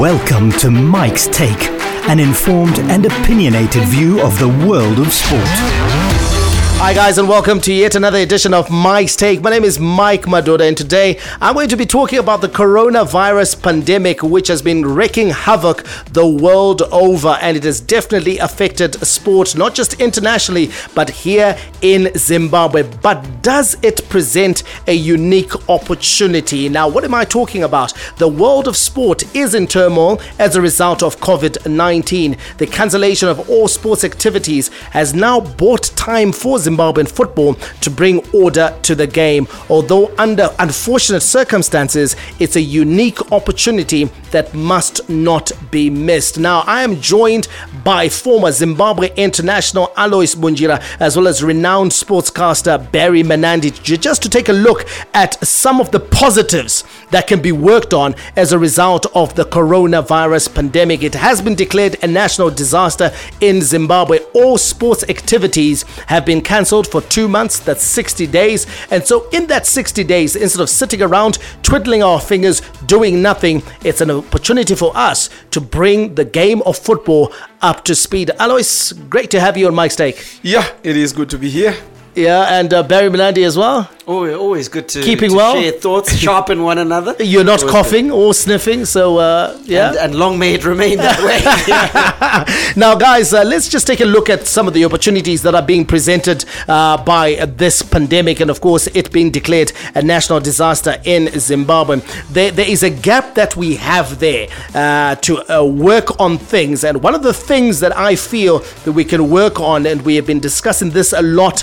Welcome to Mike's Take, an informed and opinionated view of the world of sport. Hi, guys, and welcome to yet another edition of Mike's Take. My name is Mike Madoda, and today I'm going to be talking about the coronavirus pandemic, which has been wreaking havoc the world over, and it has definitely affected sport, not just internationally, but here in Zimbabwe. But does it present a unique opportunity? Now, what am I talking about? The world of sport is in turmoil as a result of COVID 19. The cancellation of all sports activities has now bought time for Zimbabwe Zimbabwean football to bring order to the game. Although under unfortunate circumstances, it's a unique opportunity that must not be missed. Now, I am joined by former Zimbabwe international Alois Bunjira, as well as renowned sportscaster Barry Manandi, just to take a look at some of the positives that can be worked on as a result of the coronavirus pandemic. It has been declared a national disaster in Zimbabwe. All sports activities have been cancelled for two months, that's 60 days. And so, in that 60 days, instead of sitting around twiddling our fingers, doing nothing, it's an opportunity for us to bring the game of football up to speed. Alois, great to have you on Mike's Take. Yeah, it is good to be here. Yeah, and uh, Barry Manandi as well. Oh, always good to keeping to well, share thoughts, sharpen one another. You're not always coughing good. or sniffing, so uh, yeah. And, and, long may it remain that way. now, guys, uh, let's just take a look at some of the opportunities that are being presented uh, by this pandemic, and of course, it being declared a national disaster in Zimbabwe. There, there is a gap that we have there uh, to uh, work on things, and one of the things that I feel that we can work on, and we have been discussing this a lot,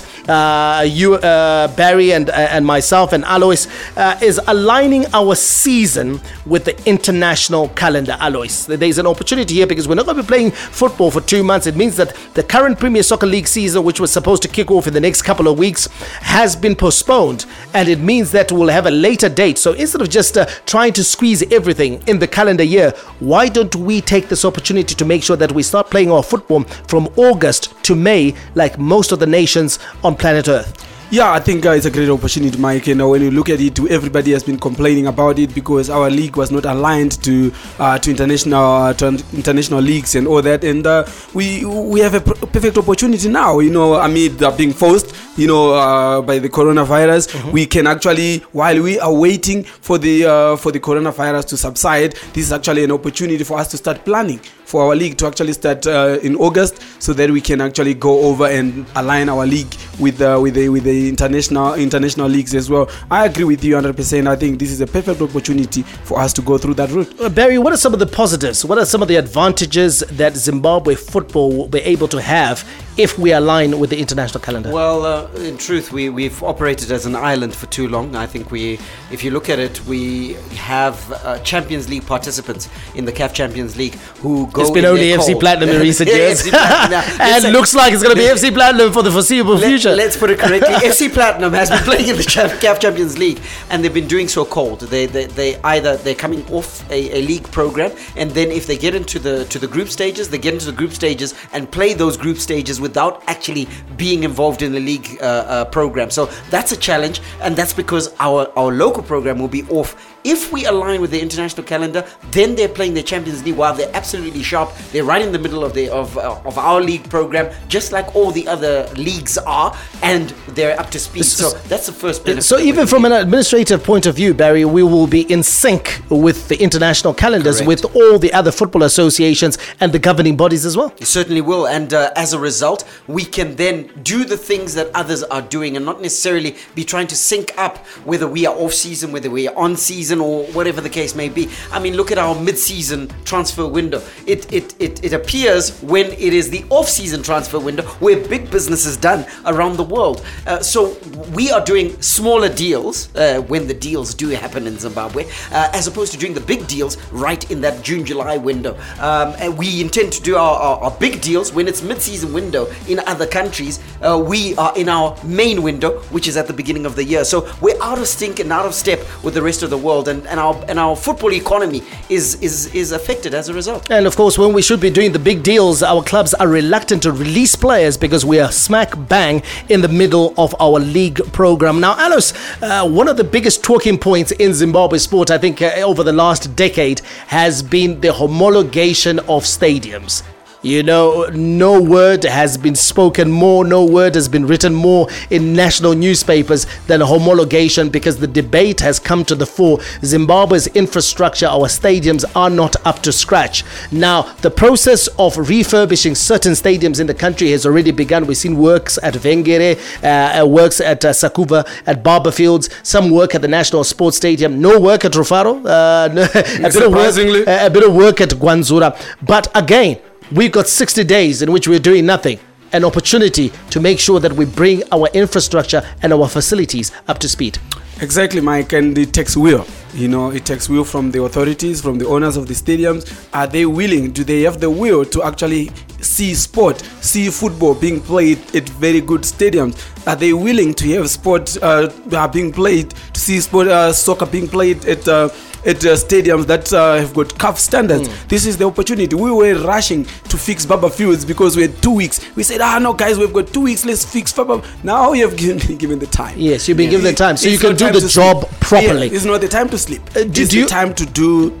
you, Barry, and and myself and Alois uh, is aligning our season with the international calendar. Alois, there's an opportunity here because we're not going to be playing football for two months. It means that the current Premier Soccer League season, which was supposed to kick off in the next couple of weeks, has been postponed, and it means that we'll have a later date. So instead of just uh, trying to squeeze everything in the calendar year, why don't we take this opportunity to make sure that we start playing our football from August to May, like most of the nations on planet Earth? Yeah, I think uh, it's a great opportunity, Mike. You know, when you look at it, everybody has been complaining about it because our league was not aligned to uh, to international uh, to international leagues and all that. And uh, we we have a pr- perfect opportunity now. You know, amid being forced, you know, uh, by the coronavirus, mm-hmm. we can actually, while we are waiting for the uh, for the coronavirus to subside, this is actually an opportunity for us to start planning for our league to actually start in August, so that we can actually go over and align our league with uh, with the with the international international leagues as well. I agree with you 100%. I think this is a perfect opportunity for us to go through that route. Uh, Barry, what are some of the positives? What are some of the advantages that Zimbabwe football will be able to have if we align with the international calendar? Well, uh, in truth, we, we've operated as an island for too long. I think we, if you look at it, we have uh, Champions League participants in the CAF Champions League who go. It's been only FC cold. Platinum in recent years, and looks like it's going to be FC Platinum for the foreseeable let, future. Let's put it correctly: FC Platinum has been playing in the CAF Champions League, and they've been doing so cold. They, they, they either they're coming off a, a league program, and then if they get into the to the group stages, they get into the group stages and play those group stages with without actually being involved in the league uh, uh, program. So that's a challenge, and that's because our, our local program will be off if we align with the international calendar, then they're playing the Champions League while they're absolutely sharp. They're right in the middle of the of, uh, of our league program, just like all the other leagues are, and they're up to speed. So that's the first benefit. So even from an administrative point of view, Barry, we will be in sync with the international calendars, Correct. with all the other football associations and the governing bodies as well. You certainly will, and uh, as a result, we can then do the things that others are doing, and not necessarily be trying to sync up whether we are off season, whether we are on season season or whatever the case may be. I mean, look at our mid-season transfer window. It it, it, it appears when it is the off-season transfer window where big business is done around the world. Uh, so we are doing smaller deals uh, when the deals do happen in Zimbabwe, uh, as opposed to doing the big deals right in that June-July window. Um, and we intend to do our, our, our big deals when it's mid-season window in other countries uh, we are in our main window, which is at the beginning of the year. So we're out of sync and out of step with the rest of the world, and, and our and our football economy is is is affected as a result. And of course, when we should be doing the big deals, our clubs are reluctant to release players because we are smack bang in the middle of our league program. Now, Alois, uh, one of the biggest talking points in Zimbabwe sport, I think, uh, over the last decade has been the homologation of stadiums. You know, no word has been spoken more, no word has been written more in national newspapers than homologation because the debate has come to the fore. Zimbabwe's infrastructure, our stadiums are not up to scratch. Now, the process of refurbishing certain stadiums in the country has already begun. We've seen works at Vengere, uh, uh, works at uh, Sakubva, at Barbourfields, some work at the National Sports Stadium, no work at Rufaro, uh, no- a, bit work, a bit of work at Gwanzura. But again, we've got 60 days in which we're doing nothing. An opportunity to make sure that we bring our infrastructure and our facilities up to speed. Exactly, Mike, and it takes will. You know, it takes will from the authorities, from the owners of the stadiums. Are they willing? Do they have the will to actually see sport, see football being played at very good stadiums? Are they willing to have sport uh, being played, to see sport, uh, soccer being played at uh, at uh, stadiums that uh, have got CAF standards? This is the opportunity. We were rushing to fix Barbourfields because we had two weeks. We said, ah, no, guys, we've got two weeks. Let's fix Baba. Now you have given, given the time. Yes, you've been given the time, so It's you can do the job sleep. properly. Yeah, it's not the time to sleep. Uh, it's do you- the time to do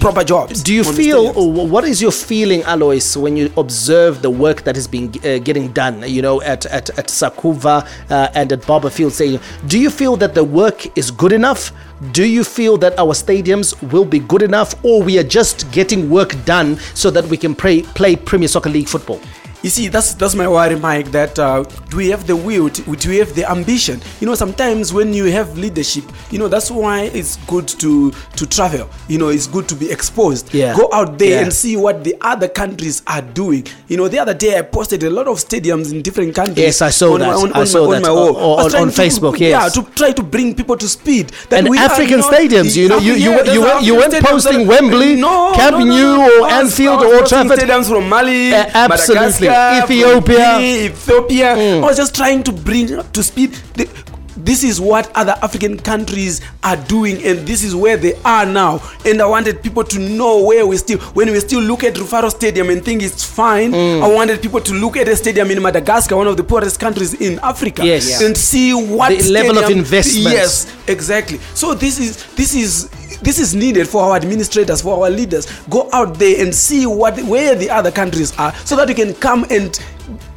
proper jobs. Do you feel, what is your feeling, Alois, when you observe the work that has been uh, getting done, you know, at, at, at Sakubva uh, and at Barbourfield Stadium? Do you feel that the work is good enough? Do you feel that our stadiums will be good enough, or we are just getting work done so that we can play, play Premier Soccer League football? You see, that's that's my worry, Mike. That uh, do we have the will? To, do we have the ambition? You know, sometimes when you have leadership, you know that's why it's good to to travel. You know, it's good to be exposed. Yeah. Go out there Yeah. and see what the other countries are doing. You know, the other day I posted a lot of stadiums in different countries. Yes, I saw on that. My, on, I on saw my, that on, my wall. on- on- on to- Facebook, Yeah, to try to bring people to speed. That And we African stadiums, you know, you- you- yeah, you went- you went posting that- Wembley, no, Camp no, no, no. or Anfield or posting Trafford. Stadiums from Mali, Uh, absolutely. From Ethiopia. Mm. Ethiopia. I was just trying to bring up to speed. The, this is what other African countries are doing, and this is where they are now. And I wanted people to know where we still, when we still look at Rufaro Stadium and think it's fine. Mm. I wanted people to look at a stadium in Madagascar, one of the poorest countries in Africa, Yes. and see what The level of investment. Yes, exactly. So this is this is this is needed for our administrators, for our leaders. Go out there and see what where the other countries are, so that you can come and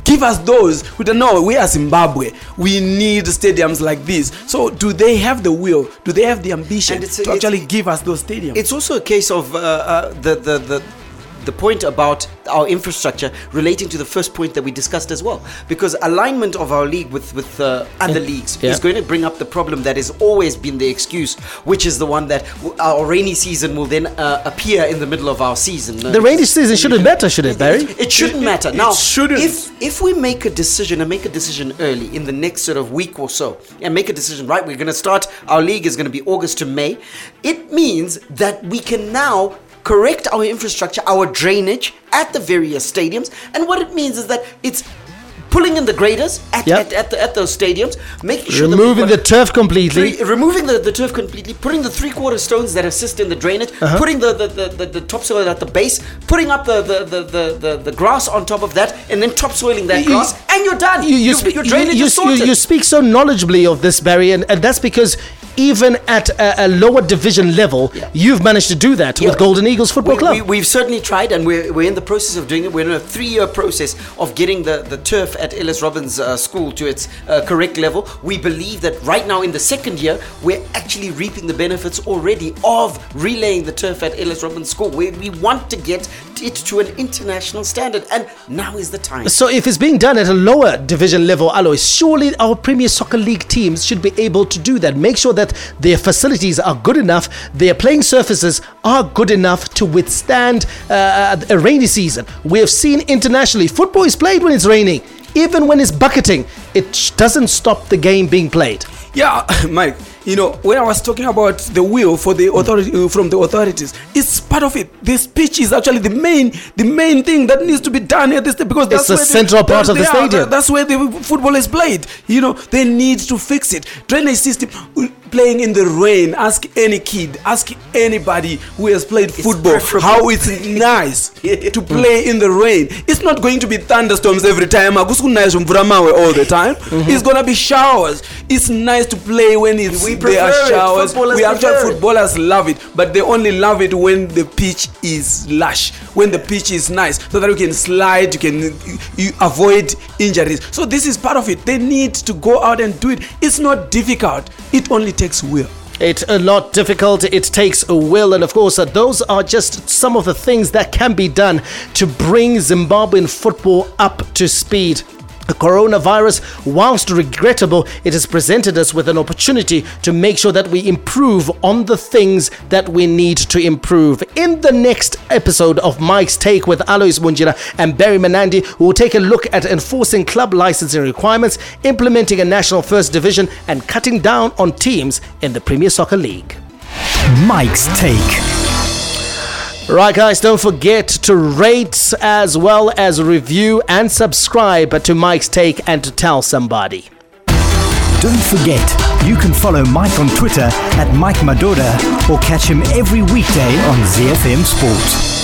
give us those. We don't know. We are Zimbabwe. We need stadiums like this. So do they have the will? Do they have the ambition a- to actually give us those stadiums? It's also a case of uh, uh, the, the the the point about our infrastructure relating to the first point that we discussed as well, because alignment of our league with with uh, other leagues Yeah. is going to bring up the problem that has always been the excuse, which is the one that our rainy season will then uh, appear in the middle of our season. The rainy season shouldn't matter, should it, Barry? It shouldn't matter. it Now, shouldn't. if if we make a decision and make a decision early in the next sort of week or so, and make a decision, right? We're going to start. Our league is going to be August to May. It means that we can now correct our infrastructure, our drainage at the various stadiums, and what it means is that it's pulling in the graders at, Yep. at, at, the, at those stadiums, making sure Removing the turf completely. Three, removing the, the turf completely, putting the three quarter stones that assist in the drainage, Uh-huh. putting the, the, the, the, the topsoil at the base, putting up the, the, the, the, the, grass on top of that, and then topsoiling that You- grass, and you're done. you, you, Your- speak, your drainage you, is you, you speak so knowledgeably of this, Barry, and, and that's because even at a, a lower division level, Yeah. you've managed to do that Yeah. with Golden Eagles Football we, Club. We, have certainly tried, and we're, we're in the process of doing it. We're in a three year process of getting the, the turf at Ellis Robins uh, School to its uh, correct level. We believe that right now, in the second year, we're actually reaping the benefits already of relaying the turf at Ellis Robins School. We, we want to get it to an international standard, and now is the time. So if it's being done at a lower division level, Alois, surely our Premier Soccer League teams should be able to do that. Make sure that their facilities are good enough, their playing surfaces are good enough to withstand uh, a rainy season. We have seen internationally, football is played when it's raining. Even when it's bucketing, it doesn't stop the game being played. Yeah, Mike. you know, when I was talking about the will for the authority uh, from the authorities, it's part of it. This pitch is actually the main, the main thing that needs to be done at this because that's the central part of the they are, stadium. that's where the football is played. You know, they need to fix it. Drainage system. Playing in the rain, ask any kid, ask anybody who has played football preferable. how it's nice to play in the rain. It's not going to be thunderstorms every time. Akusikunaya zvomvura mawe all the time. Mhm. It's gonna be showers. It's nice to play when it's We there are showers. Footballers We actually footballers love it, but they only love it when the pitch is lush, when the pitch is nice, so that you can slide, you can you avoid injuries. So this is part of it. They need to go out and do it. It's not difficult. It only takes will. It's a lot difficult. It takes a will, and of course, uh, those are just some of the things that can be done to bring Zimbabwean football up to speed. The coronavirus, whilst regrettable, it has presented us with an opportunity to make sure that we improve on the things that we need to improve. In the next episode of Mike's Take with Alois Bunjira and Barry Manandi, we will take a look at enforcing club licensing requirements, implementing a national first division, and cutting down on teams in the Premier Soccer League. Mike's Take. Right, guys, don't forget to rate as well as review and subscribe to Mike's Take and to tell somebody. Don't forget, you can follow Mike on Twitter at Mike Madoda or catch him every weekday on ZFM Sport.